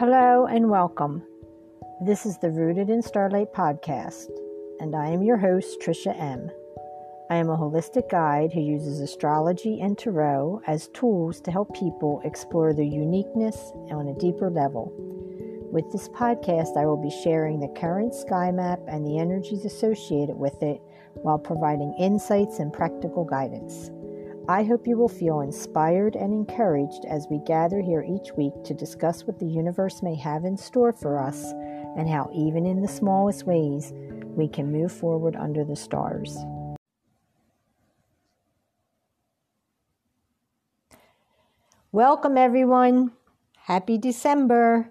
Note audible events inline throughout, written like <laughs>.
Hello and welcome. This is the Rooted in Starlight podcast, and I am your host, Tricia M. I am a holistic guide who uses astrology and tarot as tools to help people explore their uniqueness on a deeper level. With this podcast, I will be sharing the current sky map and the energies associated with it while providing insights and practical guidance. I hope you will feel inspired and encouraged as we gather here each week to discuss what the universe may have in store for us and how, even in the smallest ways, we can move forward under the stars. Welcome, everyone. Happy December.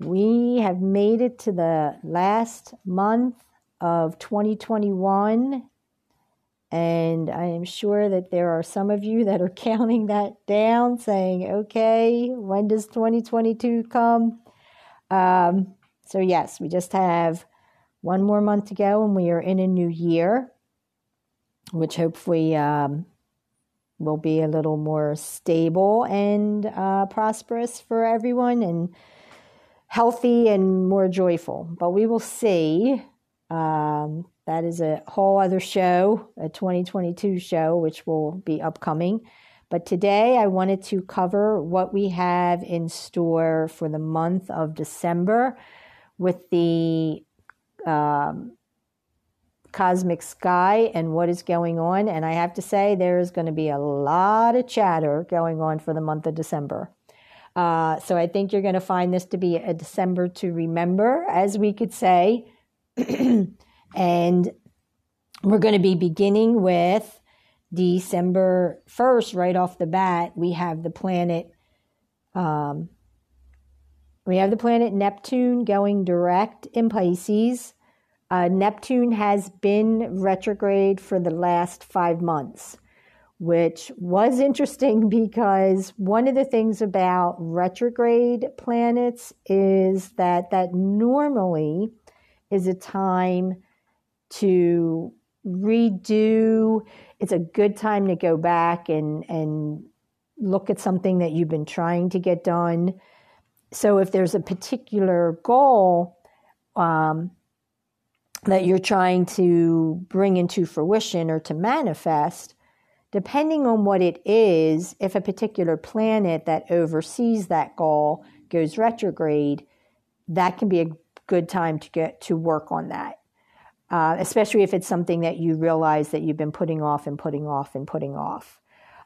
We have made it to the last month of 2021 and I am sure that there are some of you that are <laughs> counting that down, saying, okay, when does 2022 come? Um, so, yes, we just have one more month to go, and we are in a new year, which hopefully um, will be a little more stable and uh, prosperous for everyone and healthy and more joyful. But we will see. Um, that is a whole other show, a 2022 show, which will be upcoming. But today I wanted to cover what we have in store for the month of December with the um, cosmic sky and what is going on. And I have to say, there is going to be a lot of chatter going on for the month of December. Uh, so I think you're going to find this to be a December to remember, as we could say. <clears throat> And we're going to be beginning with December 1st, right off the bat. We have the planet, um, we have the planet Neptune going direct in Pisces. Uh, Neptune has been retrograde for the last five months, which was <laughs> interesting because one of the things about retrograde planets is that that normally is a time to redo. It's a good time to go back and, and look at something that you've been trying to get done. So if there's a particular goal um, that you're trying to bring into fruition or to manifest, depending on what it is, if a particular planet that oversees that goal goes retrograde, that can be a good time to get to work on that uh, especially if it's something that you realize that you've been putting off and putting off and putting off.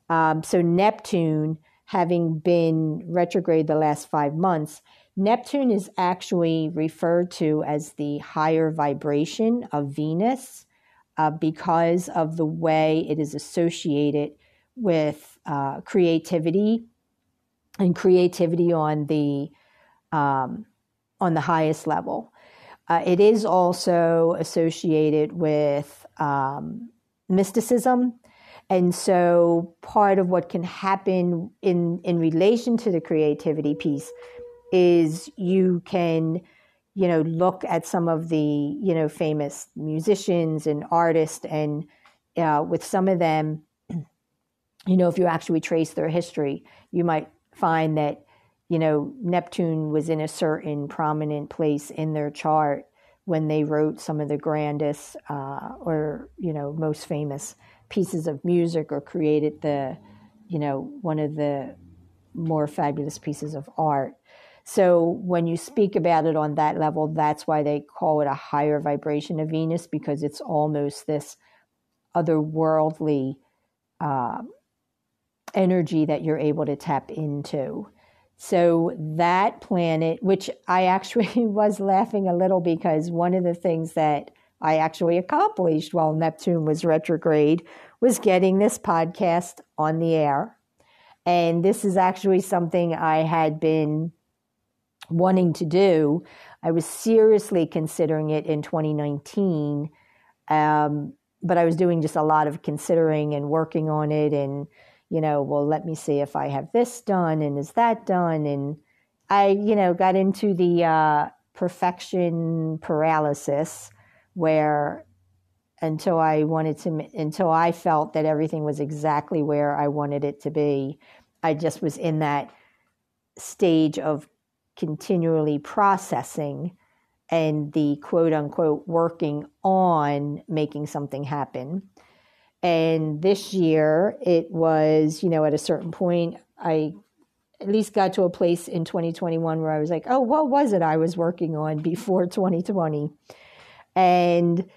Um, so, Neptune, having been retrograde the last five months, Neptune is actually referred to as the higher vibration of Venus uh, because of the way it is associated with uh, creativity and creativity on the um, on the highest level. Uh, it is also associated with um, mysticism. And so, part of what can happen in, in relation to the creativity piece is you can, you know, look at some of the, you know, famous musicians and artists, and uh, with some of them, <clears throat> you know, if you actually trace their history, you might find that you know, Neptune was in a certain prominent place in their chart when they wrote some of the grandest uh, or, you know, most famous pieces of music or created the, you know, one of the more fabulous pieces of art. So when you speak about it on that level, that's why they call it a higher vibration of Venus because it's almost this otherworldly uh, energy that you're able to tap into. So that planet, which I actually <laughs> was laughing a little because one of the things that I actually accomplished while Neptune was retrograde was getting this podcast on the air. And this is actually something I had been wanting to do. I was seriously considering it in 2019, um, but I was doing just a lot of considering and working on it and you know, well, let me see if I have this done and is that done. And I, you know, got into the uh, perfection paralysis where until I wanted to, until I felt that everything was exactly where I wanted it to be, I just was in that stage of continually processing and the quote unquote working on making something happen. And this year it was, you know, at a certain point, I at least got to a place in 2021 where I was like, oh, what was it I was working on before 2020? And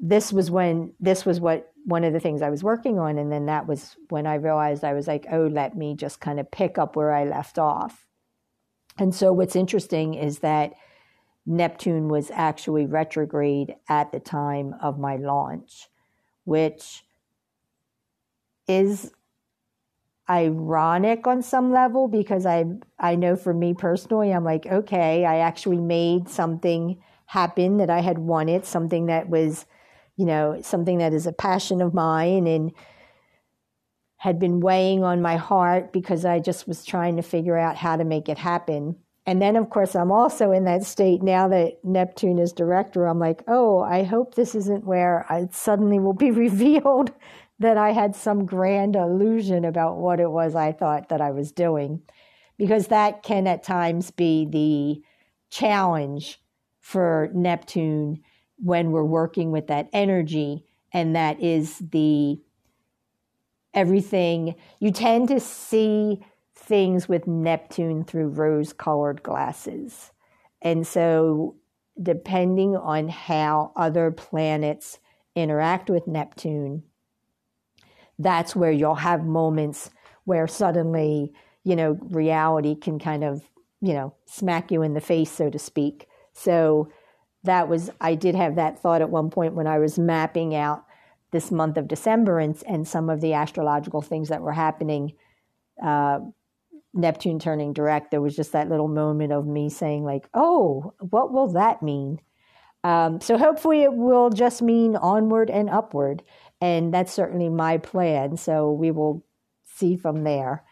this was when, this was what one of the things I was working on. And then that was when I realized I was like, oh, let me just kind of pick up where I left off. And so what's interesting is that Neptune was actually retrograde at the time of my launch, which is ironic on some level because I I know for me personally I'm like okay I actually made something happen that I had wanted something that was you know something that is a passion of mine and had been weighing on my heart because I just was trying to figure out how to make it happen. And then of course I'm also in that state now that Neptune is director. I'm like oh I hope this isn't where I suddenly will be <laughs> revealed that I had some grand illusion about what it was I thought that I was doing, because that can at times be the challenge for Neptune when we're working with that energy. And that is the everything you tend to see things with Neptune through rose colored glasses. And so, depending on how other planets interact with Neptune, that's where you'll have moments where suddenly, you know, reality can kind of, you know, smack you in the face, so to speak. So that was, I did have that thought at one point when I was mapping out this month of December and, and some of the astrological things that were happening. Uh, Neptune turning direct, there was just that little moment of me saying, like, oh, what will that mean? Um, so hopefully it will just mean onward and upward. And that's certainly my plan. So we will see from there.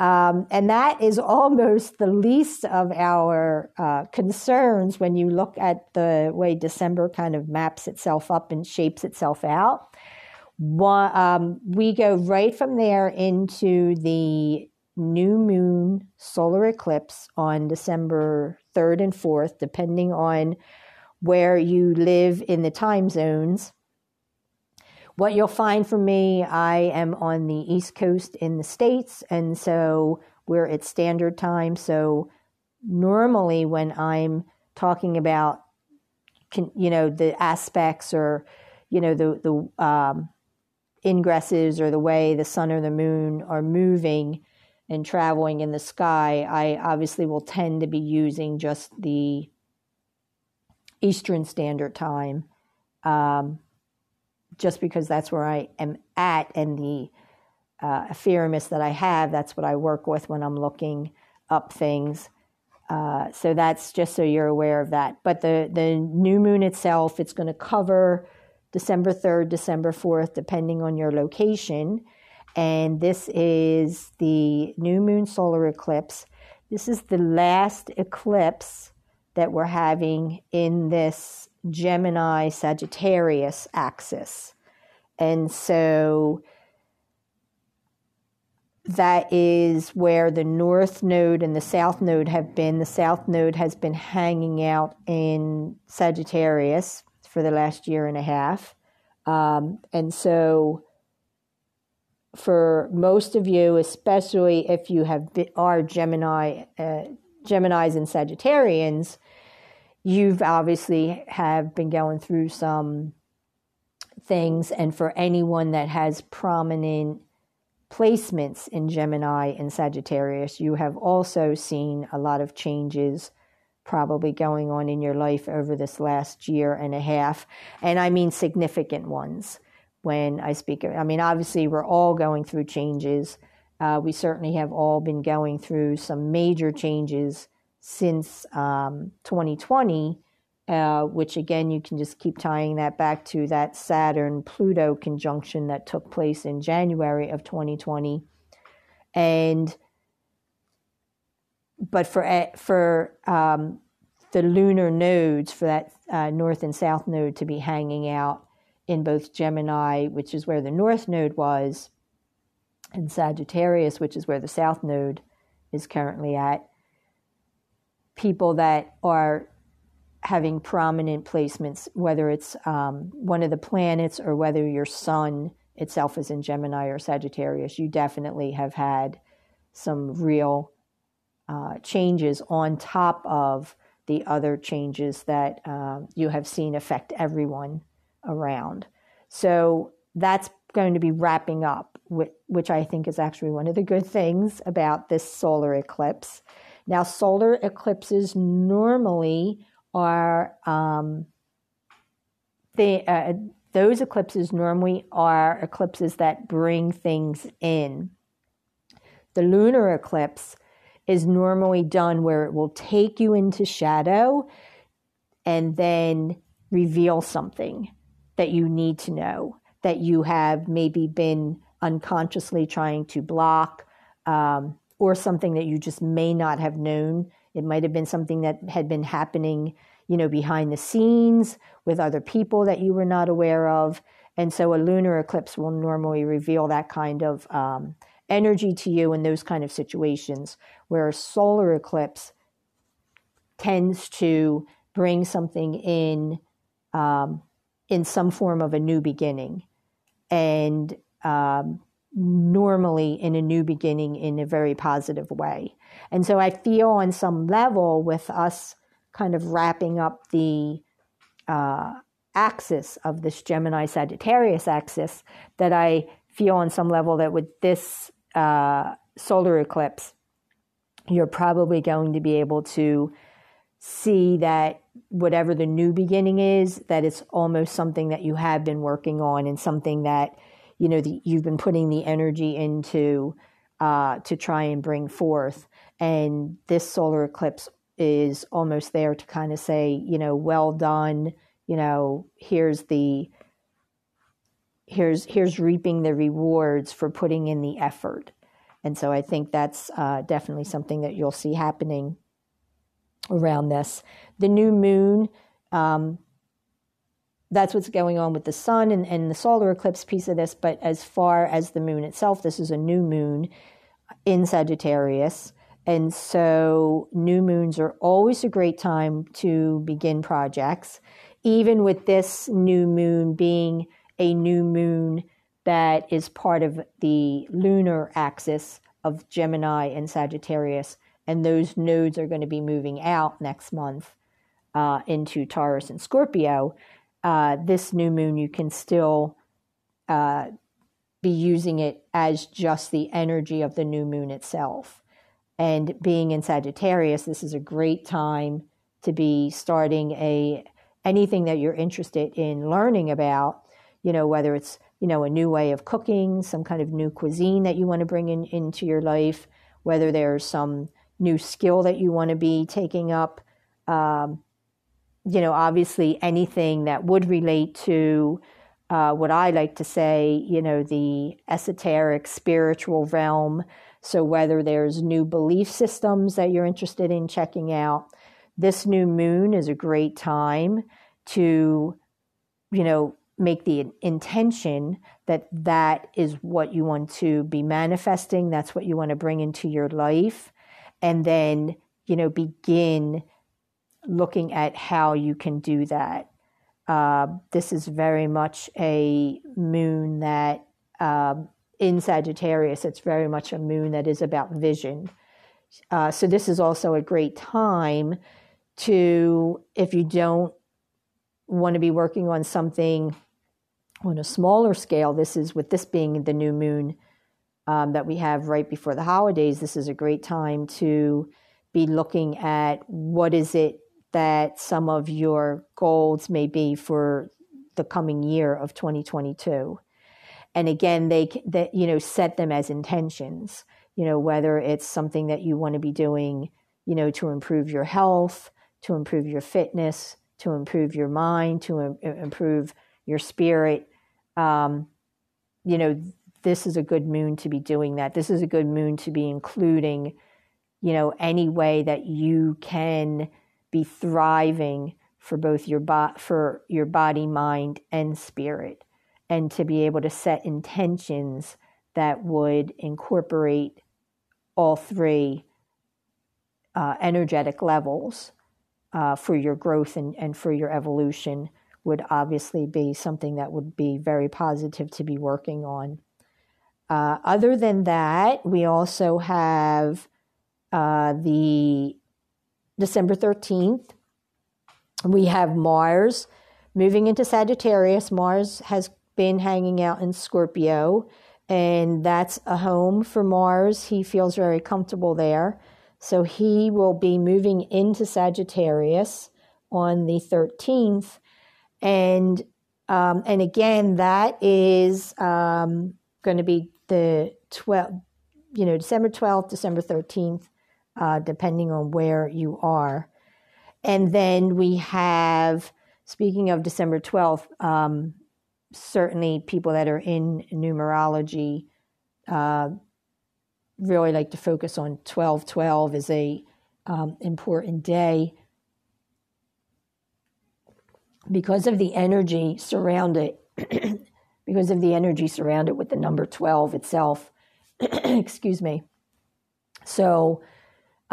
Um, and that is almost the least of our uh, concerns when you look at the way December kind of maps itself up and shapes itself out. One, um, we go right from there into the new moon solar eclipse on December 3rd and 4th, depending on where you live in the time zones. What you'll find for me, I am on the East Coast in the States, and so we're at standard time. So normally, when I'm talking about, you know, the aspects or, you know, the the um, ingresses or the way the sun or the moon are moving and traveling in the sky, I obviously will tend to be using just the Eastern Standard Time. Um, just because that's where I am at and the uh, Ephemeris that I have, that's what I work with when I'm looking up things. Uh, so that's just so you're aware of that. But the, the new moon itself, it's going to cover December 3rd, December 4th, depending on your location. And this is the new moon solar eclipse. This is the last eclipse that we're having in this Gemini Sagittarius axis. And so that is where the north node and the south node have been. The south node has been hanging out in Sagittarius for the last year and a half. Um, and so, for most of you, especially if you have are Gemini, uh, Gemini's and Sagittarians, you've obviously have been going through some things and for anyone that has prominent placements in Gemini and Sagittarius you have also seen a lot of changes probably going on in your life over this last year and a half and I mean significant ones when I speak I mean obviously we're all going through changes. Uh, we certainly have all been going through some major changes since um, 2020, uh, which again, you can just keep tying that back to that Saturn Pluto conjunction that took place in January of 2020. And but for eh, for um, the lunar nodes for that uh, north and south node to be hanging out in both Gemini, which is where the north node was, and Sagittarius, which is where the south node is currently at people that are having prominent placements, whether it's um, one of the planets or whether your sun itself is in Gemini or Sagittarius, you definitely have had some real uh, changes on top of the other changes that uh, you have seen affect everyone around. So that's going to be wrapping up, which I think is actually one of the good things about this solar eclipse. Now, solar eclipses normally are um, they uh, those eclipses normally are eclipses that bring things in. The lunar eclipse is normally done where it will take you into shadow and then reveal something that you need to know that you have maybe been unconsciously trying to block um, or something that you just may not have known. It might have been something that had been happening, you know, behind the scenes with other people that you were not aware of. And so a lunar eclipse will normally reveal that kind of um, energy to you in those kind of situations, where a solar eclipse tends to bring something in um, in some form of a new beginning. And um, normally in a new beginning in a very positive way. And so I feel on some level with us kind of wrapping up the uh, axis of this Gemini Sagittarius axis that I feel on some level that with this uh, solar eclipse, you're probably going to be able to see that whatever the new beginning is, that it's almost something that you have been working on and something that you know the, you've been putting the energy into uh, to try and bring forth. And this solar eclipse is almost there to kind of say, you know, well done. You know, here's the here's here's reaping the rewards for putting in the effort. And so I think that's uh, definitely something that you'll see happening around this. The new moon, um, that's what's going on with the sun and, and the solar eclipse piece of this. But as far as the moon itself, this is a new moon in Sagittarius. And so new moons are always a great time to begin projects, even with this new moon being a new moon that is part of the lunar axis of Gemini and Sagittarius. And those nodes are going to be moving out next month uh, into Taurus and Scorpio uh, this new moon, you can still uh, be using it as just the energy of the new moon itself. And being in Sagittarius, this is a great time to be starting a anything that you're interested in learning about. You know, whether it's you know a new way of cooking, some kind of new cuisine that you want to bring in into your life, whether there's some new skill that you want to be taking up. Um, you know, obviously anything that would relate to uh, what I like to say, you know, the esoteric spiritual realm. So, whether there's new belief systems that you're interested in checking out, this new moon is a great time to, you know, make the intention that that is what you want to be manifesting. That's what you want to bring into your life. And then, you know, begin looking at how you can do that. Uh, this is very much a moon that uh, in Sagittarius, it's very much a moon that is about vision. Uh, so, this is also a great time to, if you don't want to be working on something on a smaller scale, this is with this being the new moon um, that we have right before the holidays, this is a great time to be looking at what is it that some of your goals may be for the coming year of 2022 and again they that you know set them as intentions you know whether it's something that you want to be doing you know to improve your health to improve your fitness to improve your mind to Im- improve your spirit. Um, you know this is a good moon to be doing that. This is a good moon to be including you know any way that you can be thriving for both your bo- for your body, mind, and spirit, and to be able to set intentions that would incorporate all three uh, energetic levels uh, for your growth and, and for your evolution would obviously be something that would be very positive to be working on. Uh, other than that, we also have uh, the December 13th. We have Mars moving into Sagittarius. Mars has been hanging out in Scorpio, and that's a home for Mars. He feels very comfortable there. So he will be moving into Sagittarius on the 13th and um, and again that is um, going to be the 12th, you know december 12th december 13th uh, depending on where you are and then we have speaking of december 12th um, certainly people that are in numerology uh, really like to focus on 12 12 is a um, important day because of the energy surrounded, <clears throat> because of the energy surrounded with the number 12 itself. <clears throat> Excuse me. So,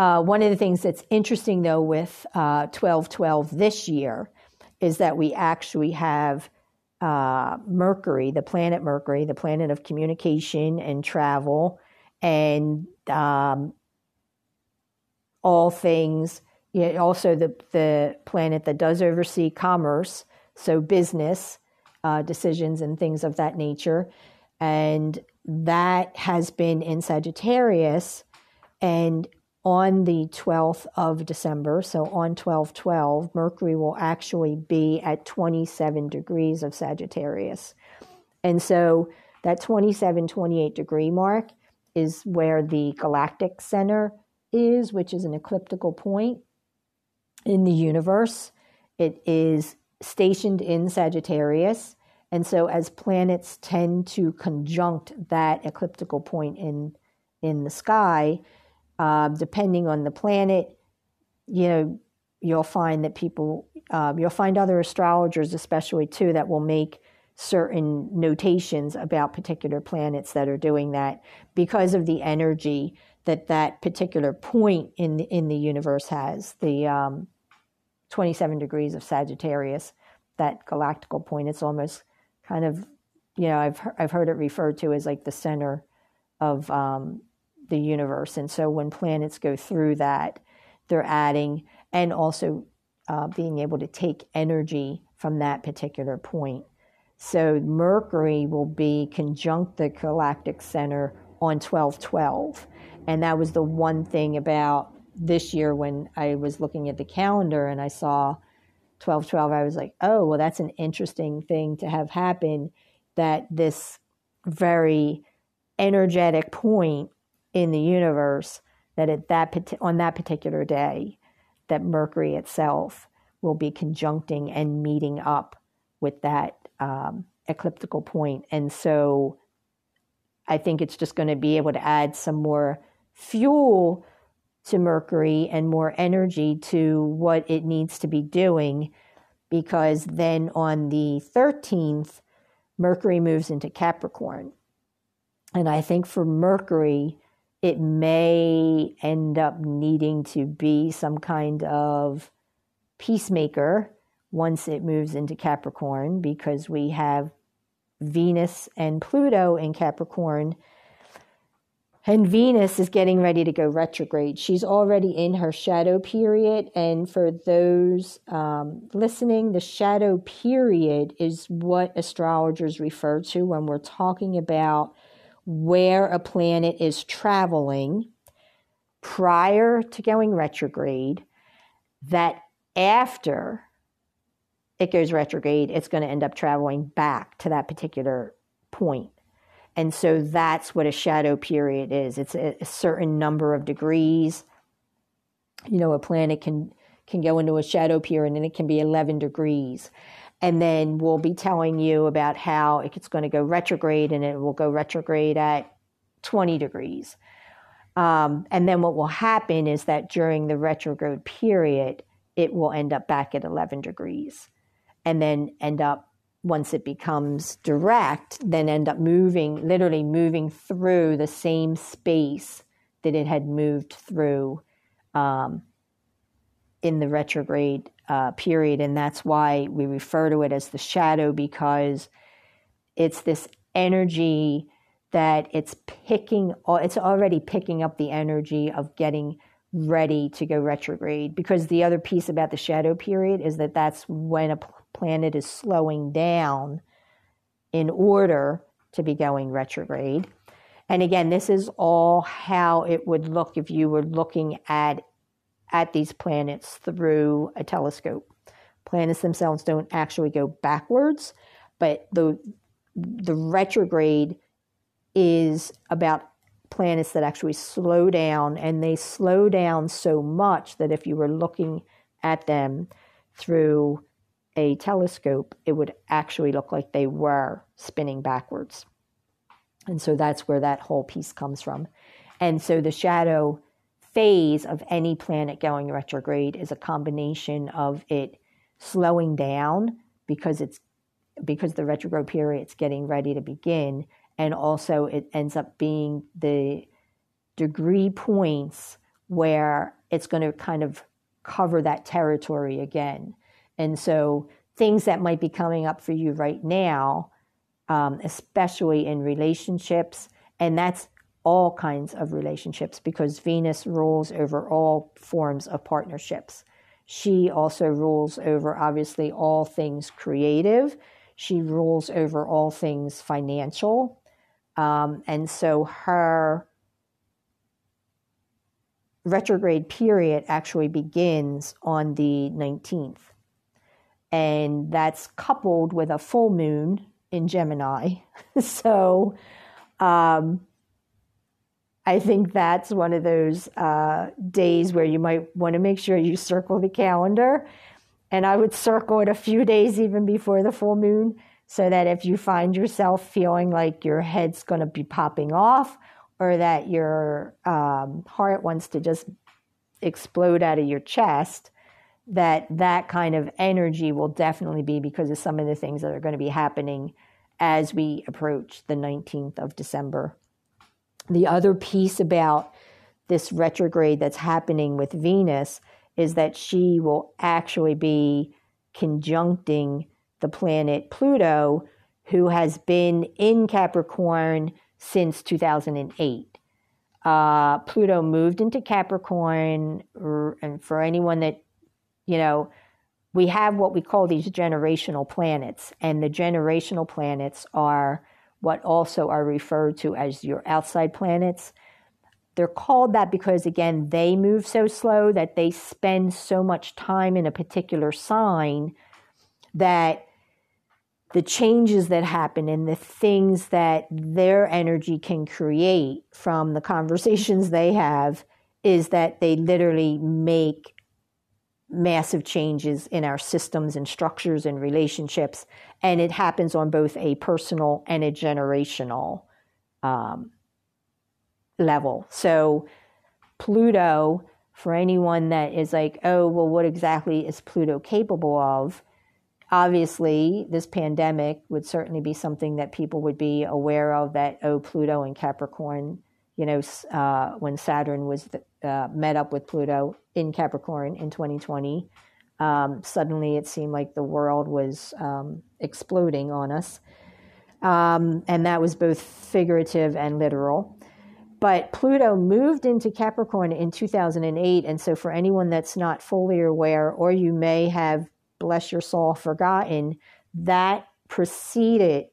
uh, one of the things that's interesting though with uh, 1212 this year is that we actually have uh, Mercury, the planet Mercury, the planet of communication and travel, and um, all things you know, also the, the planet that does oversee commerce, so business uh, decisions and things of that nature. And that has been in Sagittarius. And on the 12th of December, so on 12 12, Mercury will actually be at 27 degrees of Sagittarius. And so that 27, 28 degree mark is where the galactic center is, which is an ecliptical point in the universe. It is stationed in Sagittarius. And so, as planets tend to conjunct that ecliptical point in, in the sky, uh, depending on the planet, you know, you'll find that people, uh, you'll find other astrologers, especially too, that will make certain notations about particular planets that are doing that because of the energy that that particular point in the, in the universe has. The um, 27 degrees of Sagittarius, that galactical point. It's almost kind of, you know, I've I've heard it referred to as like the center of um, the universe. And so when planets go through that, they're adding and also uh, being able to take energy from that particular point. So Mercury will be conjunct the galactic center on 1212. And that was the one thing about this year when I was looking at the calendar and I saw 1212, I was like, oh, well, that's an interesting thing to have happen that this very energetic point in the universe that at that on that particular day that Mercury itself will be conjuncting and meeting up with that um, ecliptical. And so I think it's just going to be able to add some more fuel to Mercury and more energy to what it needs to be doing because then on the 13th, Mercury moves into Capricorn. And I think for Mercury, it may end up needing to be some kind of peacemaker once it moves into Capricorn because we have Venus and Pluto in Capricorn and Venus is getting ready to go retrograde. She's already in her shadow period. And for those um, listening, the shadow period is what astrologers refer to when we're talking about where a planet is traveling prior to going retrograde, that after it goes retrograde, it's going to end up traveling back to that particular point. And so that's what a shadow period is. It's a, a certain number of degrees. You know, a planet can can go into a shadow period and it can be 11 degrees. And then we'll be telling you about how it's going to go retrograde and it will go retrograde at 20 degrees. Um, and then what will happen is that during the retrograde period, it will end up back at 11 degrees and then end up once it becomes direct, then end up moving, literally moving through the same space that it had moved through um, in the retrograde uh, period. And that's why we refer to it as the shadow because it's this energy that it's picking, it's already picking up the energy of getting ready to go retrograde. Because the other piece about the shadow period is that that's when a planet is slowing down in order to be going retrograde. And again, this is all how it would look if you were looking at at these planets through a telescope. Planets themselves don't actually go backwards, but the the retrograde is about planets that actually slow down and they slow down so much that if you were looking at them through a telescope, it would actually look like they were spinning backwards. And so that's where that whole piece comes from. And so the shadow phase of any planet going retrograde is a combination of it slowing down because it's because the retrograde period is getting ready to begin and also it ends up being the degree points where it's going to kind of cover that territory again. And so things that might be coming up for you right now um, especially in relationships and that's all kinds of relationships because venus rules over all forms of partnerships she also rules over obviously all things creative she rules over all things financial um, and so her retrograde period actually begins on the 19th. And that's coupled with a full moon in Gemini. <laughs> so um, I think that's one of those uh, days where you might want to make sure you circle the calendar. And I would circle it a few days even before the full moon so that if you find yourself feeling like your head's going to be popping off or that your um, heart wants to just explode out of your chest, that that kind of energy will definitely be because of some of the things that are going to be happening as we approach the 19th of December. The other piece about this retrograde that's happening with Venus is that she will actually be conjuncting the planet Pluto, who has been in Capricorn since 2008. Uh, Pluto moved into Capricorn, and for anyone that, you know, we have what we call these generational planets, and the generational planets are what also are referred to as your outside planets. They're called that because, again, they move so slow that they spend so much time in a particular sign that the changes that happen and the things that their energy can create from the conversations they have is that they literally make massive changes in our systems and structures and relationships. And it happens on both a personal and a generational um, level. So, Pluto, for anyone that is like, oh, well, what exactly is Pluto capable of? obviously, this pandemic would certainly be something that people would be aware of that, oh, Pluto and Capricorn, you know, uh, when Saturn was uh, met up with Pluto in Capricorn in 2020, um, suddenly it seemed like the world was um, exploding on us. Um, and that was both figurative and literal. But Pluto moved into Capricorn in 2008. And so, for anyone that's not fully aware, or you may have bless your soul, forgotten, that preceded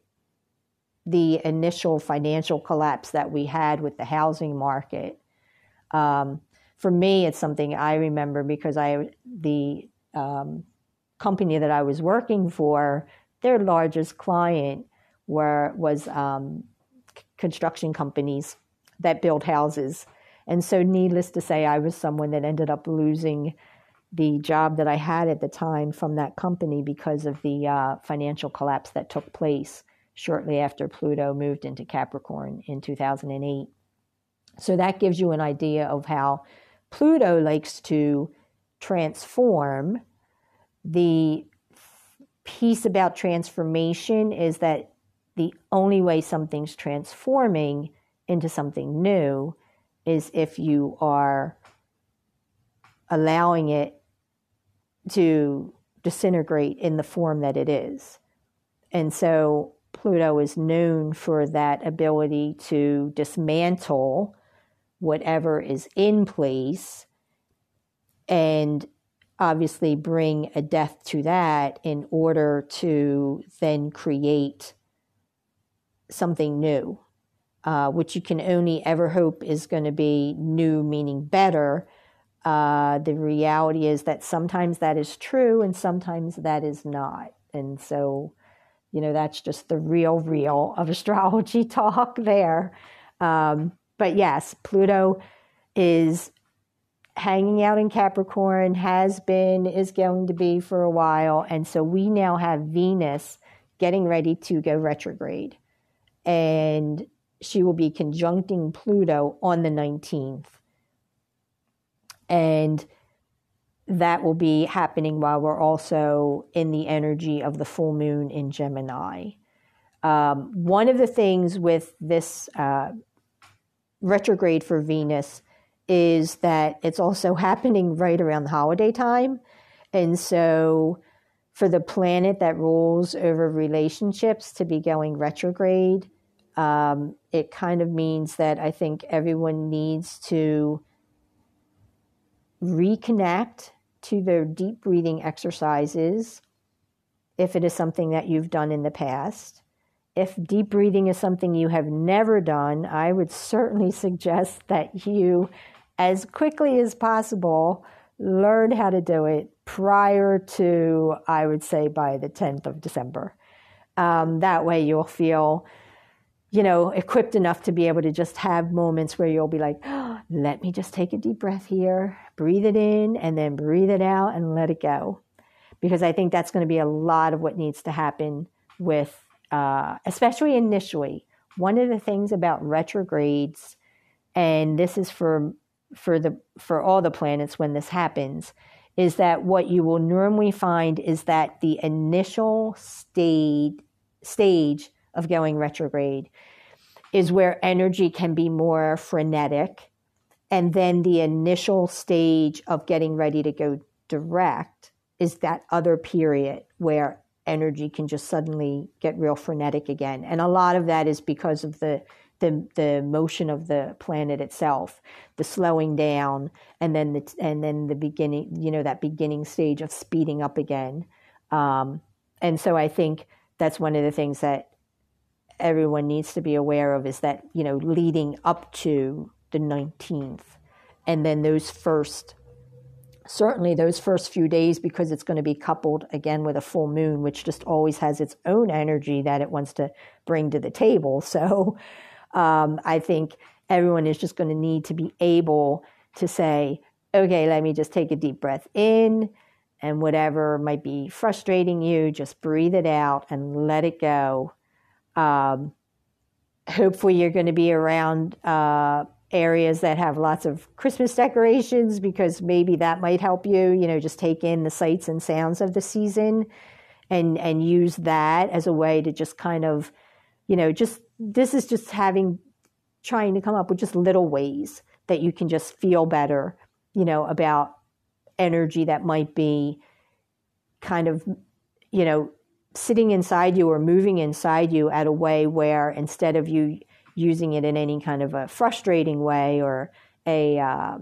the initial financial collapse that we had with the housing market. Um, for me, it's something I remember because I the um, company that I was working for, their largest client were was um, construction companies that build houses, and so needless to say, I was someone that ended up losing the job that I had at the time from that company because of the uh, financial collapse that took place shortly after Pluto moved into Capricorn in 2008. So that gives you an idea of how Pluto likes to transform. The piece about transformation is that the only way something's transforming into something new is if you are allowing it to disintegrate in the form that it is. And so Pluto is known for that ability to dismantle whatever is in place and obviously bring a death to that in order to then create something new, uh, which you can only ever hope is going to be new, meaning better. Uh, the reality is that sometimes that is true and sometimes that is not. And so, you know, that's just the real, real of <laughs> astrology talk there. Um, but yes, Pluto is hanging out in Capricorn, has been, is going to be for a while. And so we now have Venus getting ready to go retrograde. And she will be conjuncting Pluto on the 19th. And that will be happening while we're also in the energy of the full moon in Gemini. Um, one of the things with this uh, retrograde for Venus is that it's also happening right around the holiday time. And so for the planet that rules over relationships to be going retrograde, um, it kind of means that I think everyone needs to reconnect to their deep breathing exercises if it is something that you've done in the past. If deep breathing is something you have never done, I would certainly <laughs> suggest that you as quickly as possible, learn how to do it prior to, I would say, by the 10th of December. Um, that way you'll feel, you know, equipped enough to be able to just have moments where you'll be like, oh, let me just take a deep breath here, breathe it in, and then breathe it out and let it go. Because I think that's going to be a lot of what needs to happen with, uh, especially initially. One of the things about retrogrades, and this is for for the for all the planets when this happens is that what you will normally find is that the initial stage stage of going retrograde is where energy can be more frenetic and then the initial stage of getting ready to go direct is that other period where energy can just suddenly get real frenetic again. And a lot of that is because of the the the motion of the planet itself, the slowing down, and then the and then the beginning, you know, that beginning stage of speeding up again. Um, and so I think that's one of the things that everyone needs to be aware of is that you know leading up to the 19th and then those first certainly those first few days because it's going to be coupled again with a full moon which just always has its own energy that it wants to bring to the table <laughs> so um, I think everyone is just going to need to be able to say, okay, let me just take a deep breath in, and whatever might be frustrating you, just breathe it out and let it go. Um, hopefully, you're going to be around uh, areas that have lots of Christmas decorations because maybe that might help you. You know, just take in the sights and sounds of the season, and and use that as a way to just kind of, you know, just this is just having trying to come up with just little ways that you can just feel better, you know, about energy that might be kind of, you know, sitting inside you or moving inside you at a way where instead of you using it in any kind of a frustrating way or a, uh,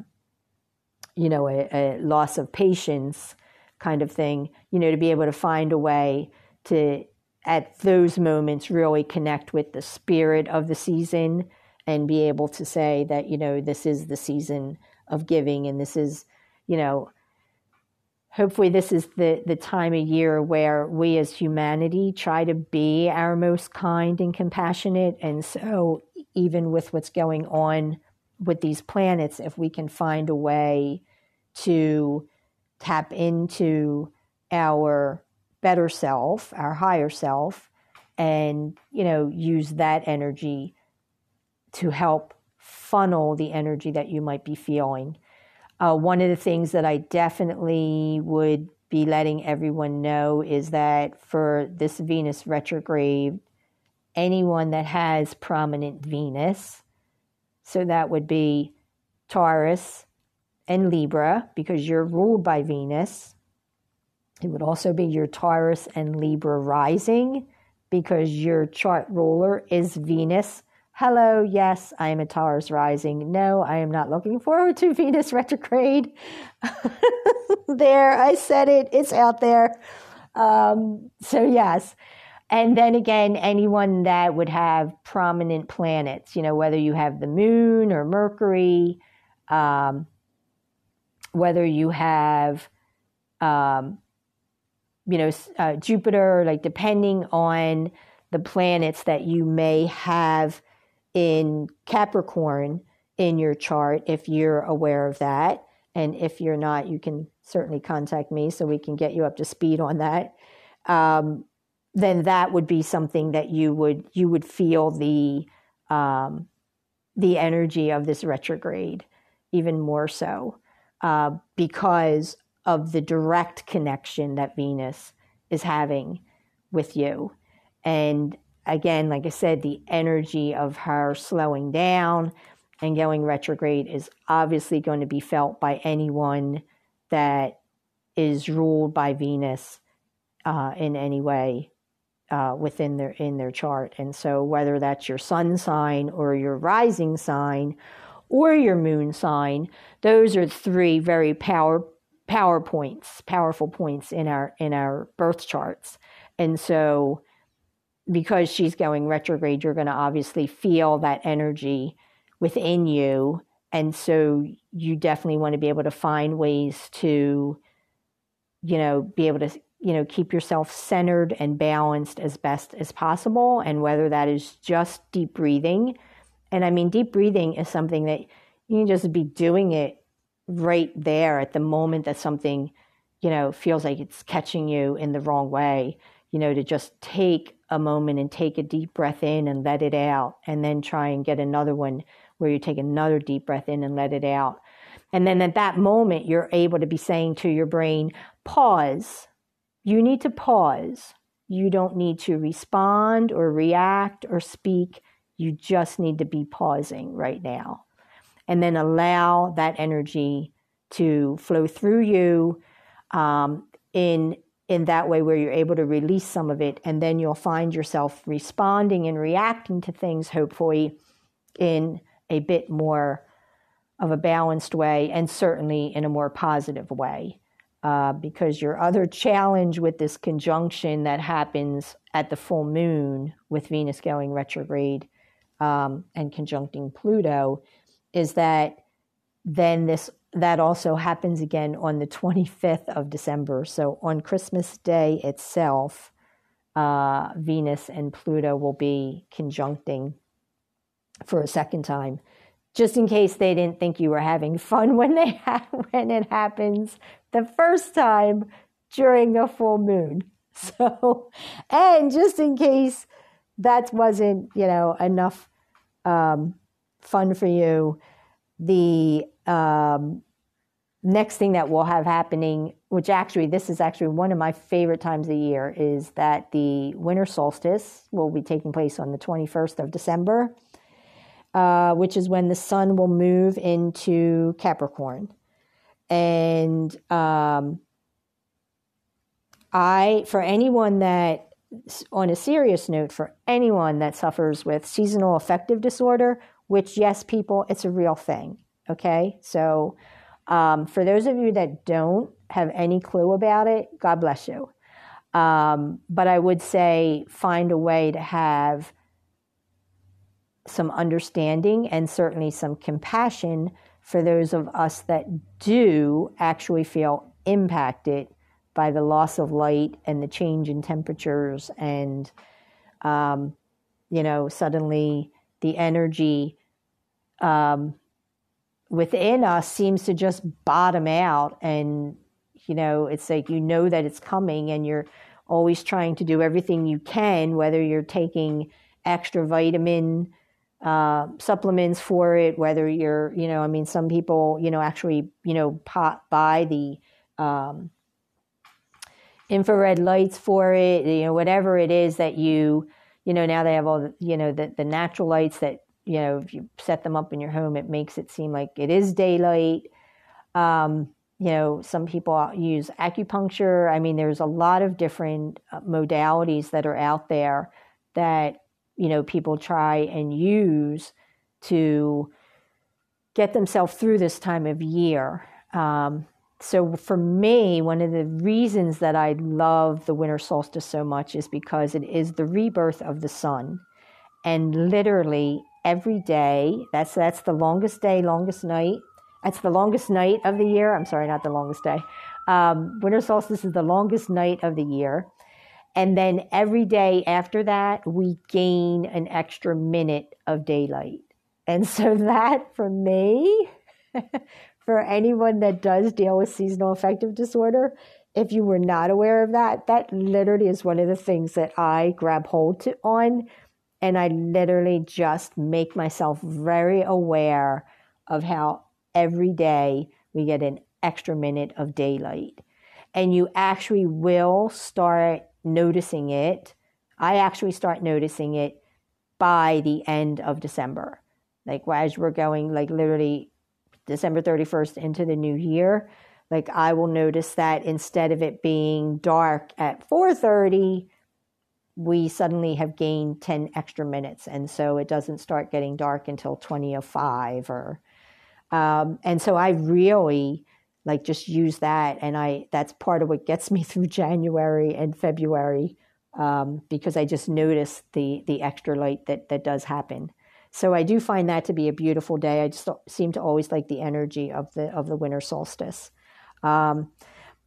you know, a, a loss of patience kind of thing, you know, to be able to find a way to at those moments really connect with the spirit of the season and be able to say that you know this is the season of giving and this is you know hopefully this is the the time of year where we as humanity try to be our most kind and compassionate. And so even with what's going on with these planets if we can find a way to tap into our better self, our higher self, and you know use that energy to help funnel the energy that you might be feeling. Uh, one of the things that I definitely would be letting everyone know is that for this Venus retrograde, anyone that has prominent Venus, so that would be Taurus, and Libra because you're ruled by Venus. It would also be your Taurus and Libra rising because your chart ruler is Venus. Hello, yes, I am a Taurus rising. No, I am not looking forward to <laughs> Venus retrograde. <laughs> there, I said it, it's out there. Um, so, yes. And then again, anyone that would have prominent planets, you know, whether you have the moon or Mercury, um, whether you have, um, you know, uh, Jupiter, like depending on the planets that you may have in Capricorn in your chart, if you're aware of that. And if you're not, you can certainly contact me so we can get you up to speed on that. Um, then that would be something that you would you would feel the um, the energy of this retrograde even more so uh, because of the direct connection that Venus is having with you. And again, like I said, the energy of her slowing down and going retrograde is obviously going to be felt by anyone that is ruled by Venus uh, in any way uh, within their in their chart. And so whether that's your sun sign or your rising sign or your moon sign, those are three very power power points, powerful points in our in our birth charts. And so because she's going retrograde, you're going to obviously feel that energy within you. And so you definitely want to be able to find ways to, you know, be able to you know, keep yourself centered and balanced as best as possible. And whether that is just deep breathing. And I mean, deep breathing is something that you can just be doing it right there at the moment that something, you know, feels like it's catching you in the wrong way, you know, to just take a moment and take a deep breath in and let it out. And then try and get another one where you take another deep breath in and let it out. And then at that moment, you're able to be saying to your brain, pause you need to pause. You don't need to respond or react or speak. You just need to be pausing right now. And then allow that energy to flow through you um, in, in that way where you're able to release some of it. And then you'll find yourself responding and reacting to things, hopefully, in a bit more of a balanced way and certainly in a more positive way uh, because your other challenge with this conjunction that happens at the full moon with Venus going retrograde um, and conjuncting Pluto is that then this that also happens again on the 25th of December. So on Christmas Day itself, uh, Venus and Pluto will be conjuncting for a second time just in case they didn't think you were having fun when they <laughs> ha- when it happens the first time during a full moon. <laughs> So, and just in case that wasn't you know enough um, fun for you, the um, next thing that we'll have happening, which actually this is actually one of my favorite times of the year, is that the winter solstice will be taking place on the twenty first of December uh, which is when the sun will move into Capricorn. And um, I, for anyone that, on a serious note, for anyone that suffers with seasonal affective disorder, which, yes, people, it's a real thing. Okay. So, um, for those of you that don't have any clue about it, God bless you. Um, but I would say find a way to have some understanding and certainly some compassion for those of us that do actually feel impacted by the loss of light and the change in temperatures and um, you know suddenly the energy um, within us seems to just bottom out. And you know it's like you know that it's coming and you're always trying to do everything you can whether you're taking extra vitamin uh, supplements for it, whether you're, you know, I mean, some people, you know, actually, you know, pop, buy the um, infrared lights for it, you know, whatever it is that you, you know, now they have all the, you know, the, the natural lights that, you know, if you set them up in your home, it makes it seem like it is daylight. Um, you know, some people use acupuncture. I mean, there's a lot of different uh, modalities that are out there that, you know, people try and use to get themselves through this time of year. Um, so for me, one of the reasons that I love the winter solstice so much is because it is the rebirth of the sun. And literally every day, that's that's the longest day, longest night. That's the longest night of the year. I'm sorry, not the longest day. Um, winter solstice is the longest night of the year. And then every day after that, we gain an extra minute of daylight. And so <laughs> that for me, <laughs> for anyone that does deal with seasonal affective disorder, if you were not aware of that, that literally is one of the things that I grab hold to on. And I literally just make myself very aware of how every day we get an extra minute of daylight. And you actually will start noticing it. I actually start noticing it by the end of December. Like as we're going, like literally December 31st into the new year, like I will notice that instead of it being dark at 4:30, we suddenly have gained 10 extra minutes and so it doesn't start getting dark until 2005 or um, and so I really like just use that and I that's part of what gets me <laughs> through January and February um, because I just notice the the extra light that that does happen. So I do find that to be a beautiful day. I just seem to always like the energy of the of the winter solstice. Um,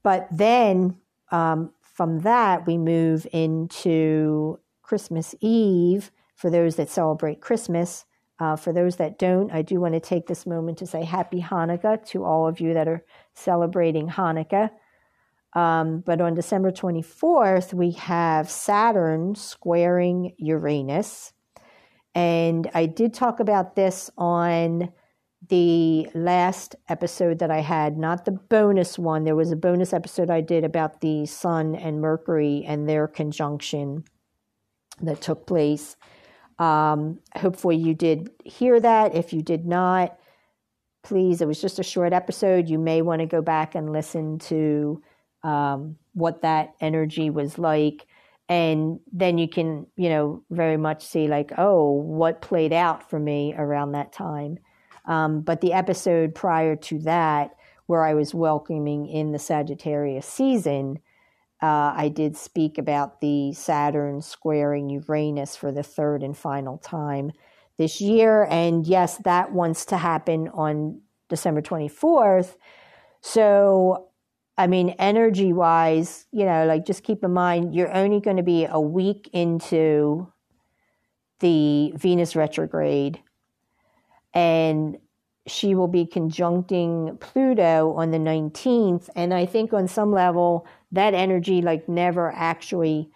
but then um, from that we move into Christmas Eve for those that celebrate Christmas. Uh, for those that don't, I do want to take this moment to say Happy Hanukkah to all of you that are celebrating Hanukkah. Um, but on December 24th, we have Saturn squaring Uranus. And I did talk about this on the last episode that I had, not the bonus one. There was a bonus episode I did about the Sun and Mercury and their conjunction that took place. Um, hopefully, you did hear that. If you did not, please, it was just a short episode. You may want to go back and listen to um, what that energy was like and then you can you know very much see like oh what played out for me around that time um, but the episode prior to that where i was welcoming in the sagittarius season uh, i did speak about the saturn squaring uranus for the third and final time this year. And yes that wants to happen on december 24th so I mean, energy wise, you know, like just keep in mind you're only going to be a week into the Venus retrograde, and she will be conjuncting Pluto on the 19th. And I think on some level, that energy like never actually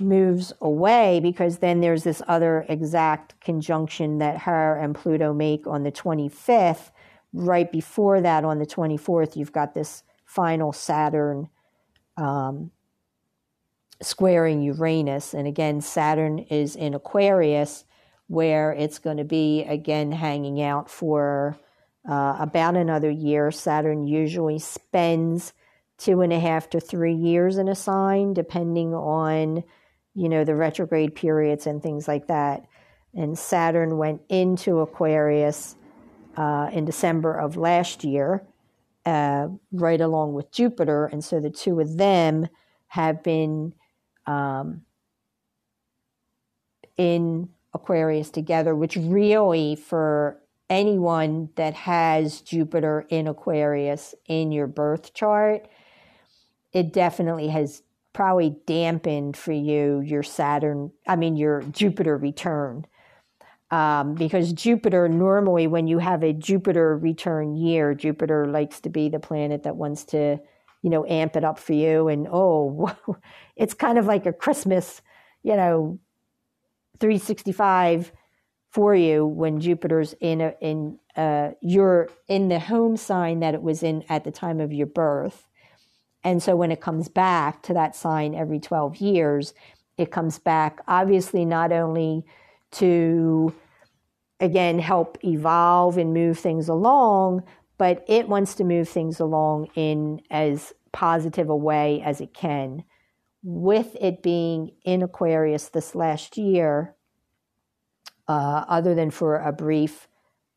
moves away because then there's this other exact conjunction that her and Pluto make on the 25th. Right before that, on the 24th, you've got this final Saturn um, squaring Uranus. And again, Saturn is in Aquarius, where it's going to be again hanging out for uh, about another year. Saturn usually spends two and a half to three years in a sign, depending on you know the retrograde periods and things like that. And Saturn went into Aquarius uh, in December of last year uh, right along with Jupiter. And so the two of them have been um, in Aquarius together, which really, for anyone that has Jupiter in Aquarius in your birth chart, it definitely has probably dampened for you your Saturn, I mean, your Jupiter return um, because Jupiter normally, when you have a Jupiter return year, Jupiter likes to be the planet that wants to, you know, amp it up for you. And oh, <laughs> it's kind of like a Christmas, you know, 365 for you when Jupiter's in a, in uh, you're in the home sign that it was in at the time of your birth. And so when it comes back to that sign every 12 years, it comes back obviously not only to again help evolve and move things along but it wants to move things along in as positive a way as it can. With it being in Aquarius this last year, uh, other than for a brief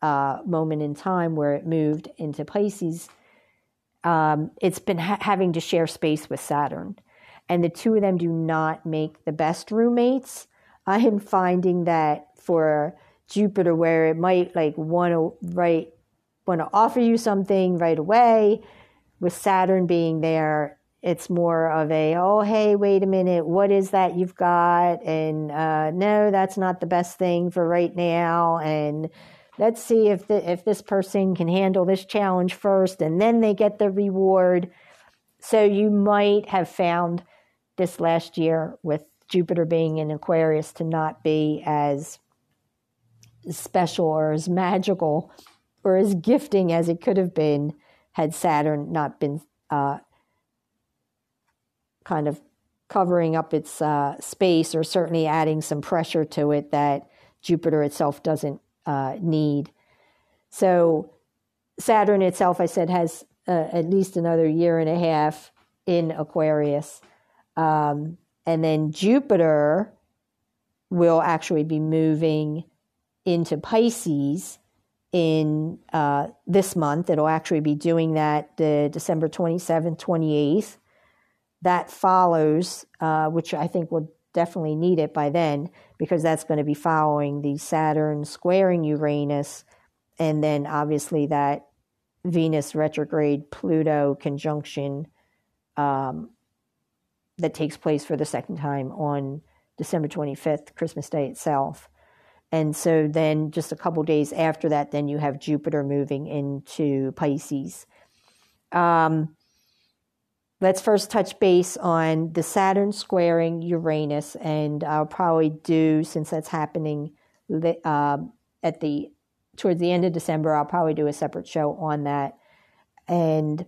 uh, moment in time where it moved into Pisces, um, it's been ha- having to share space with Saturn. And the two of them do not make the best roommates. I am finding that for Jupiter, where it might like want to right want to offer you something right away, with Saturn being there, it's more of a oh hey wait a minute what is that you've got? And uh, no that's not the best thing for right now and let's see if the, if this person can handle this challenge first and then they get the reward. So you might have found this last year with jupiter being in aquarius to not be as special or as magical or as gifting as it could have been had saturn not been uh, kind of covering up its uh, space or certainly adding some pressure to it that jupiter itself doesn't uh, need. So Saturn itself, I said, has uh, at least another year and a half in Aquarius. Um, and then Jupiter will actually be moving into Pisces in uh, this month. It'll actually be doing that the December 27th, 28th. That follows, uh, which I think will definitely need it by then because that's going to be following the Saturn squaring Uranus and then obviously that Venus retrograde Pluto conjunction um, that takes place for the second time on December 25th, Christmas Day itself. And so then just a couple days after that, then you have Jupiter moving into Pisces. Um, let's first touch base on the Saturn squaring Uranus, and I'll probably do since that's happening uh, at the towards the end of December. I'll probably do a separate show on that. And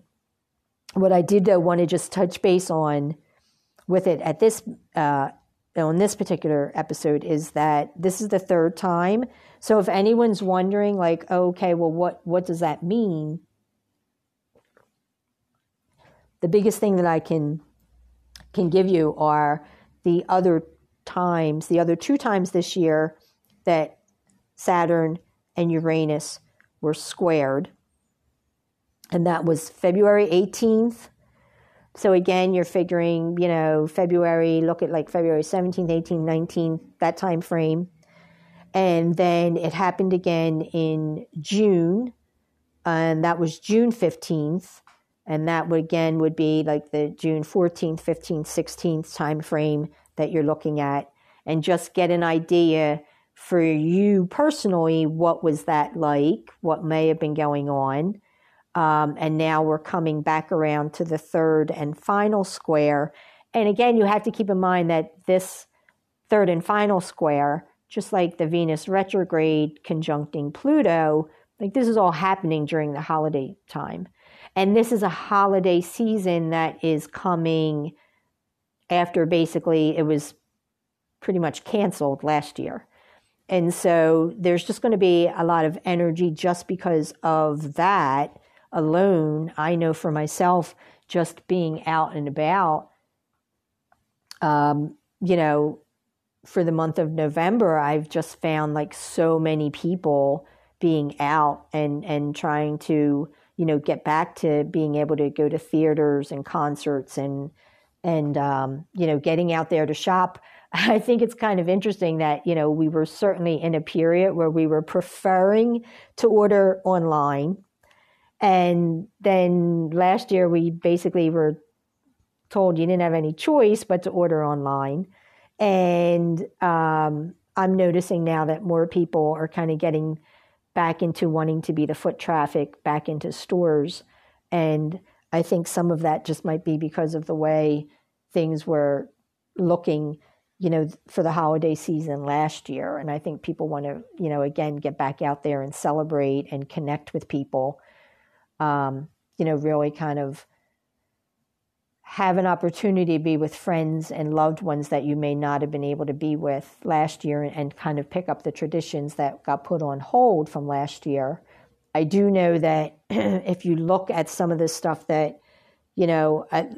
what I did though want to just touch base on with it at this uh, on this particular episode is that this is the third time. So if anyone's wondering, like, okay, well, what what does that mean? The biggest thing that I can can give you are the other times, the other two times this year that Saturn and Uranus were squared. And that was February 18th. So again, you're figuring, you know, February, look at like February 17th, 18th, 19th, that time frame. And then it happened again in June, and that was June 15th and that would again would be like the June 14th, 15th, 16th time frame that you're looking at and just get an idea for you personally what was that like, what may have been going on. Um, and now we're coming back around to the third and final square. And again, you have to keep in mind that this third and final square, just like the Venus retrograde conjuncting Pluto, like this is all happening during the holiday time. And this is a holiday season that is coming after basically it was pretty much canceled last year. And so there's just going to be a lot of energy just because of that alone. I know for myself, just being out and about, um, you know, for the month of November, I've just found like so many people being out and, and trying to you know, get back to being able to go to theaters and concerts and and um, you know, getting out there to shop. <laughs> I think it's kind of interesting that you know we were certainly in a period where we were preferring to order online, and then last year we basically were told you didn't have any choice but to order online, and um, I'm noticing now that more people are kind of getting back into wanting to be the foot traffic back into stores. And I think some of that just might be because of the way things were looking, you know, for the holiday season last year. And I think people want to, you know, again, get back out there and celebrate and connect with people. Um, you know, really kind of have an opportunity to be with friends and loved ones that you may not have been able to be with last year and, kind of pick up the traditions that got put on hold from last year. I do know that <clears throat> if you look at some of the stuff that, you know, I,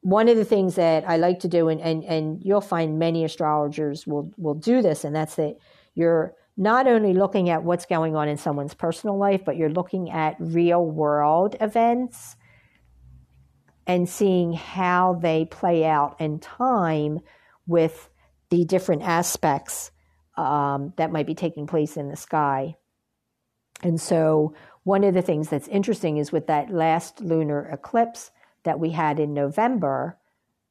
one of the things that I like to do, and, and, and you'll find many astrologers will, will do this, and that's that you're not only looking at what's going on in someone's personal life, but you're looking at real world events and seeing how they play out in time with the different aspects um, that might be taking place in the sky. And so, one of the things that's interesting is with that last lunar eclipse that we had in November,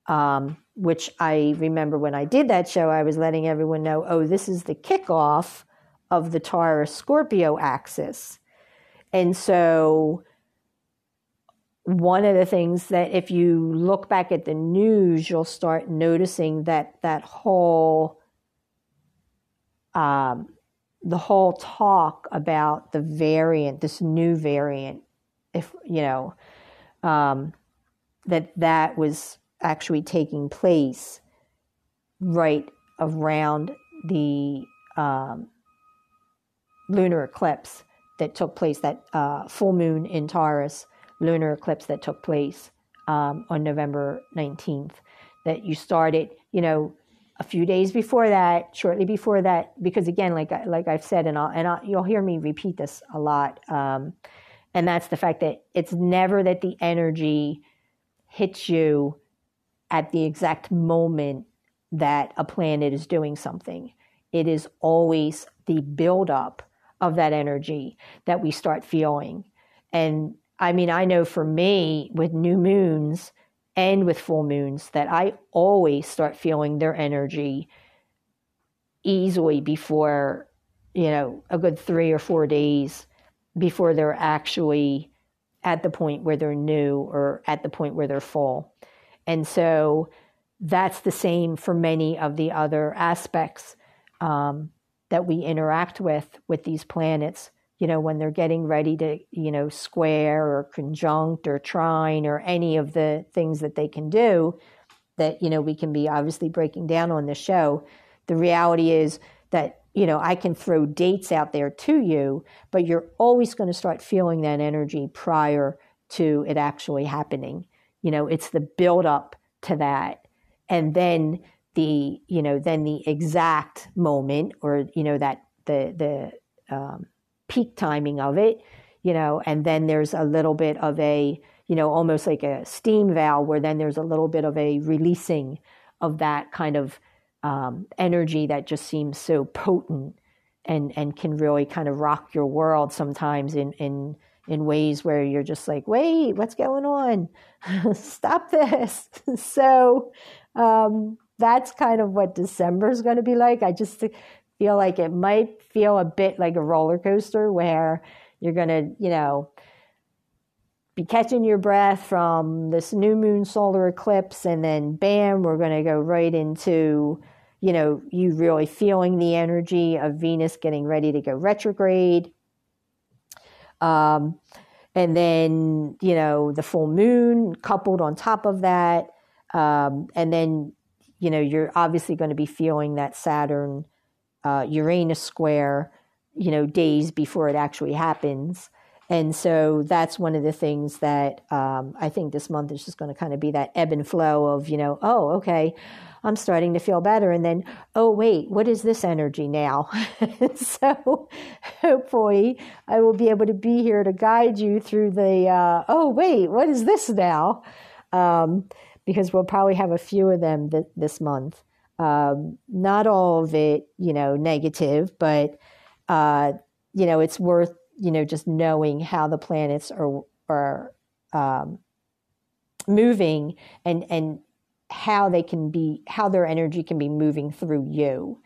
um, which I remember when I did that show, I was letting everyone know oh, this is the kickoff of the Taurus Scorpio axis. And so, one of the things that if you look back at the news, you'll start noticing that that whole um, the whole talk about the variant, this new variant, if you know, um, that that was actually taking place right around the um, lunar eclipse that took place, that uh, full moon in Taurus lunar eclipse that took place um, on November 19th. That you started, you know, a few days before that, shortly before that, because again, like like I've said, and I'll, and I'll, you'll hear me repeat this a lot, um, and that's the fact that it's never that the energy hits you at the exact moment that a planet is doing something. It is always the buildup of that energy that we start feeling. And I mean, I know for me with new moons and with full moons that I always start feeling their energy easily before, you know, a good three or four days before they're actually at the point where they're new or at the point where they're full. And so that's the same for many of the other aspects um, that we interact with with these planets you know when they're getting ready to you know square or conjunct or trine or any of the things that they can do that you know we can be obviously breaking down on the show the reality is that you know i can throw dates out there to you but you're always going to start feeling that energy prior to it actually happening. You know it's the build up to that. And then the you know then the exact moment or you know that the the um, peak timing of it you know and then there's a little bit of a you know almost like a steam valve where then there's a little bit of a releasing of that kind of um, energy that just seems so potent and and can really kind of rock your world sometimes in in in ways where you're just like wait what's going on <laughs> stop this <laughs> so um, that's kind of what December is going to be like. I just feel like it might feel a bit like a roller coaster where you're going to, you know, be catching your breath from this new moon solar eclipse, and then bam, we're going to go right into, you know, you really feeling the energy of Venus getting ready to go retrograde. Um, and then, you know, the full moon coupled on top of that. Um, and then you know, you're obviously going to be feeling that Saturn uh, Uranus square, you know, days before it actually happens. And so that's one of the things that um, I think this month is just going to kind of be that ebb and flow of, you know, oh, okay, I'm starting to feel better. And then, oh, wait, what is this energy now? <laughs> so hopefully I will be able to be here to guide you through the, uh, oh, wait, what is this now? Um, because we'll probably have a few of them th- this month. Um, not all of it, you know, negative, but uh, you know, it's worth you know just knowing how the planets are are um, moving and and how they can be how their energy can be moving through you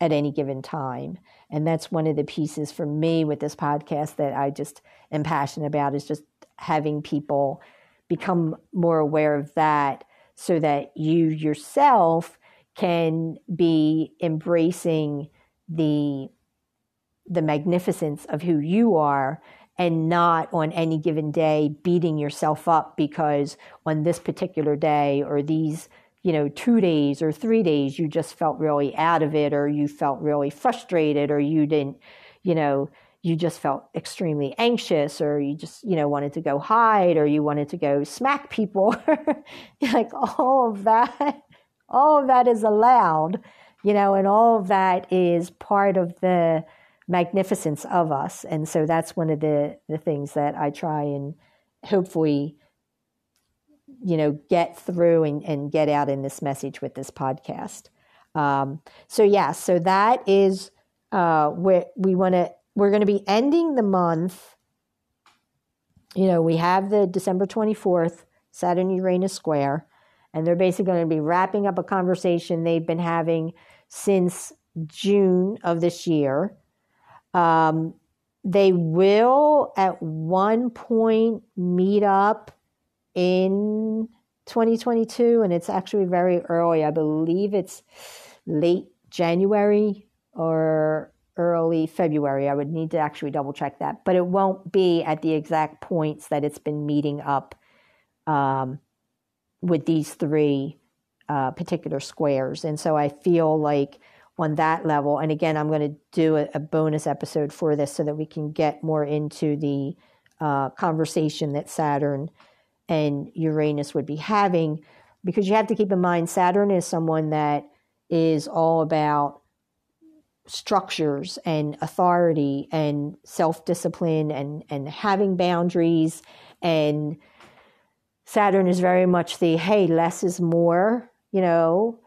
at any given time. And that's one of the pieces for me with this podcast that I just am passionate about is just having people become more aware of that so that you yourself can be embracing the the magnificence of who you are and not on any given day beating yourself up because on this particular day or these you know 2 days or 3 days you just felt really out of it or you felt really frustrated or you didn't you know you just felt extremely anxious or you just you know wanted to go hide or you wanted to go smack people <laughs> like all of that all of that is allowed you know and all of that is part of the magnificence of us. And so that's one of the the things that i try and hopefully you know get through and, and get out in this message with this podcast. Um, so yeah so that is uh, where we want to we're going to be ending the month. You know, we have the December 24th Saturn Uranus square, and they're basically going to be wrapping up a conversation they've been having since June of this year. Um, they will at one point meet up in 2022, and it's actually very early. I believe it's late January or early February. I would need to actually double check that, but it won't be at the exact points that it's been meeting up um, with these three uh, particular squares. And so I feel like on that level, and again, I'm going to do a, a, bonus episode for this so that we can get more into the uh, conversation that Saturn and Uranus would be having, because you have to keep in mind Saturn is someone that is all about structures and authority and self-discipline and and having boundaries and Saturn is very much the hey less is more you know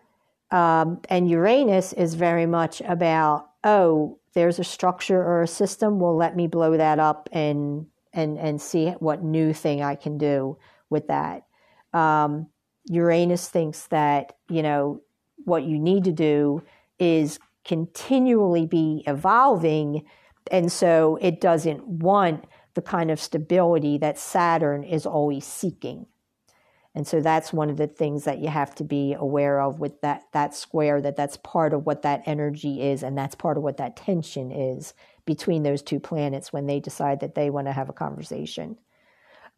um, and Uranus is very much about oh there's a structure or a system well let me blow that up and and and see what new thing I can do with that um, Uranus thinks that you know what you need to do is continually be evolving. And so it doesn't want the kind of stability that Saturn is always seeking. And so that's one of the things that you have to be aware of with that, that square, that that's part of what that energy is, and that's part of what that tension is between those two planets when they decide that they want to have a conversation.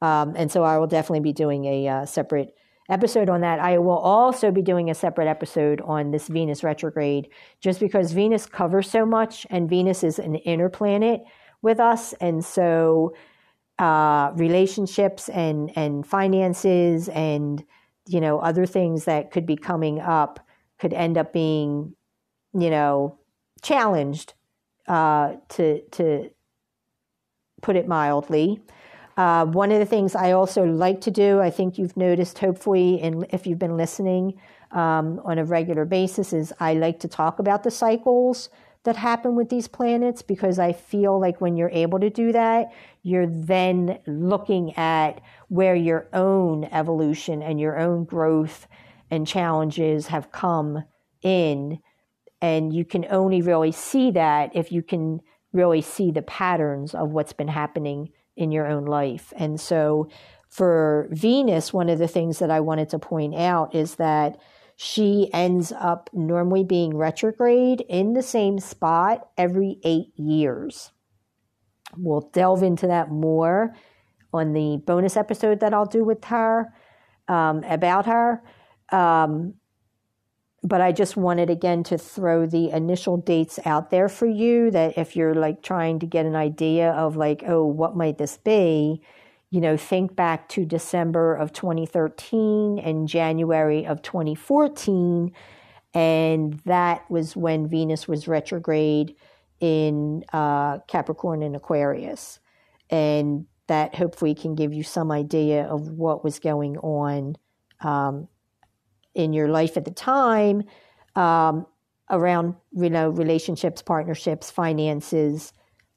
Um, and so I will definitely be doing a uh, separate episode on that. I will also be doing a separate episode on this Venus retrograde just because Venus covers so much and Venus is an inner planet with us. And so uh, relationships and, and finances and, you know, other things that could be coming up could end up being, you know, challenged uh, to, to put it mildly. Uh, one of the things I also like to do, I think you've noticed, hopefully, and if you've been listening um, on a regular basis, is I like to talk about the cycles that happen with these planets because I feel like when you're able to do that, you're then looking at where your own evolution and your own growth and challenges have come in. And you can only really see that if you can really see the patterns of what's been happening in your own life. And so for Venus, one of the things that I wanted to point out is that she ends up normally being retrograde in the same spot every eight years. We'll delve into that more on the bonus episode that I'll do with her um, about her. Um, but I just wanted again to throw the initial dates out there for you that if you're like trying to get an idea of like, oh, what might this be? You know, think back to December of 2013 and January of 2014. And that was when Venus was retrograde in uh, Capricorn and Aquarius. And that hopefully can give you some idea of what was going on um, in your life at the time um, around you know relationships, partnerships, finances,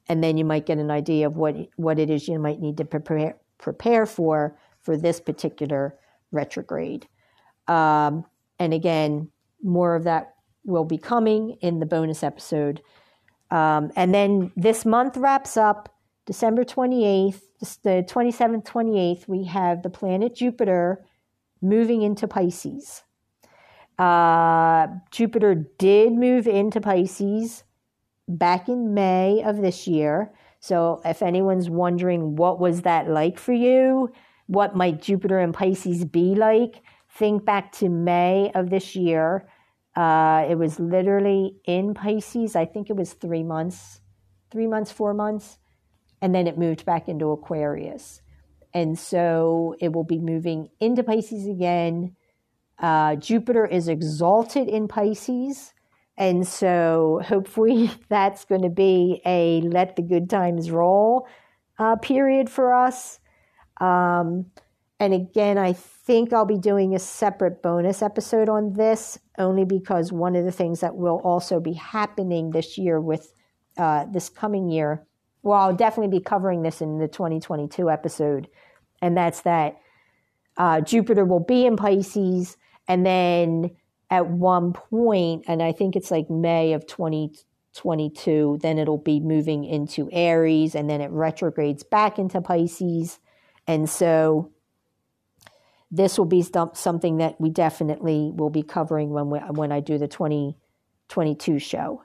and then you might get an idea of what what it is you might need to prepare prepare for for this particular retrograde. Um, and again, more of that will be coming in the bonus episode. Um, and then this month wraps up December 28th, the 27th, 28th, we have the planet Jupiter moving into Pisces. Uh, Jupiter did move into Pisces back in May of this year. So if anyone's wondering what was that like for you, what might Jupiter and Pisces be like, think back to May of this year. Uh, it was literally in Pisces. I think it was three months, three months, four months, and then it moved back into Aquarius. And so it will be moving into Pisces again. Uh, Jupiter is exalted in Pisces. And so hopefully <laughs> that's going to be a let the good times roll uh, period for us. Um, and again, I think I'll be doing a separate bonus episode on this only because one of the things that will also be happening this year with uh, this coming year, well, I'll definitely be covering this in the 2022 episode, and that's that uh, Jupiter will be in Pisces, and then at one point, and I think it's like May of 2022, then it'll be moving into Aries, and then it retrogrades back into Pisces. And so this will be something that we definitely will be covering when we, when I do the 2022 show.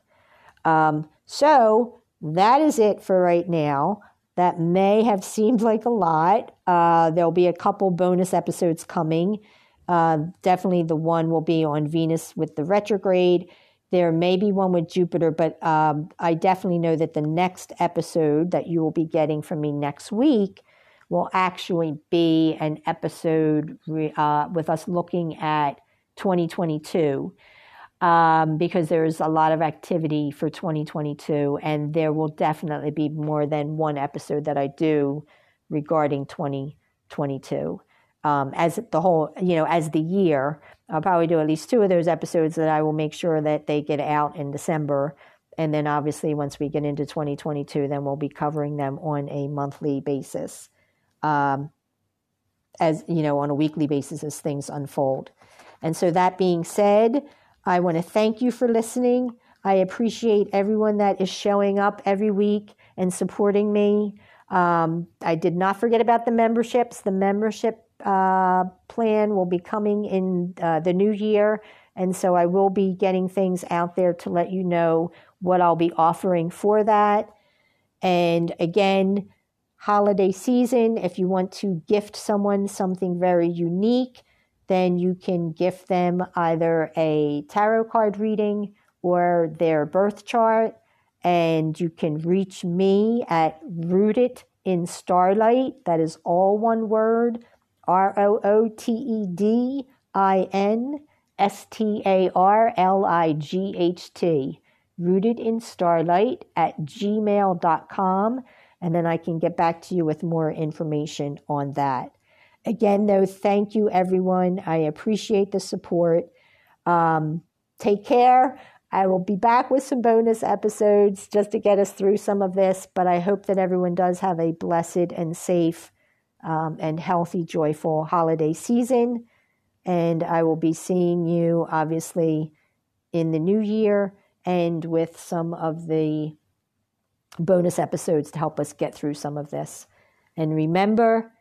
Um, so that is it for right now. That may have seemed like a lot. Uh, there'll be a couple bonus episodes coming. Uh, definitely the one will be on Venus with the retrograde. There may be one with Jupiter, but um, I definitely know that the next episode that you will be getting from me next week will actually be an episode uh, with us looking at 2022 um, because there's a lot of activity for 2022, and there will definitely be more than one episode that I do regarding 2022. Um, as the whole, you know, as the year, I'll probably do at least two of those episodes that I will make sure that they get out in December. And then obviously, once we get into 2022, then we'll be covering them on a monthly basis, um, as you know, on a weekly basis as things unfold. And so, that being said, I want to thank you for listening. I appreciate everyone that is showing up every week and supporting me. Um, I did not forget about the memberships. The membership uh, plan will be coming in uh, the new year. And so I will be getting things out there to let you know what I'll be offering for that. And again, holiday season, if you want to gift someone something very unique, then you can gift them either a tarot card reading or their birth chart. And you can reach me at Rooted in Starlight. That is all one word R O O T E D I N S T A R L I G H T. Rooted in Starlight at gmail.com. And then I can get back to you with more information on that. Again, though, thank you, everyone. I appreciate the support. Um, take care. I will be back with some bonus episodes just to get us through some of this, but I hope that everyone does have a blessed and safe um, and healthy, joyful holiday season. And I will be seeing you, obviously, in the new year and with some of the bonus episodes to help us get through some of this. And remember,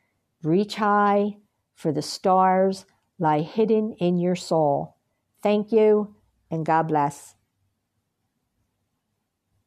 Reach high, for the stars lie hidden in your soul. Thank you, and God bless.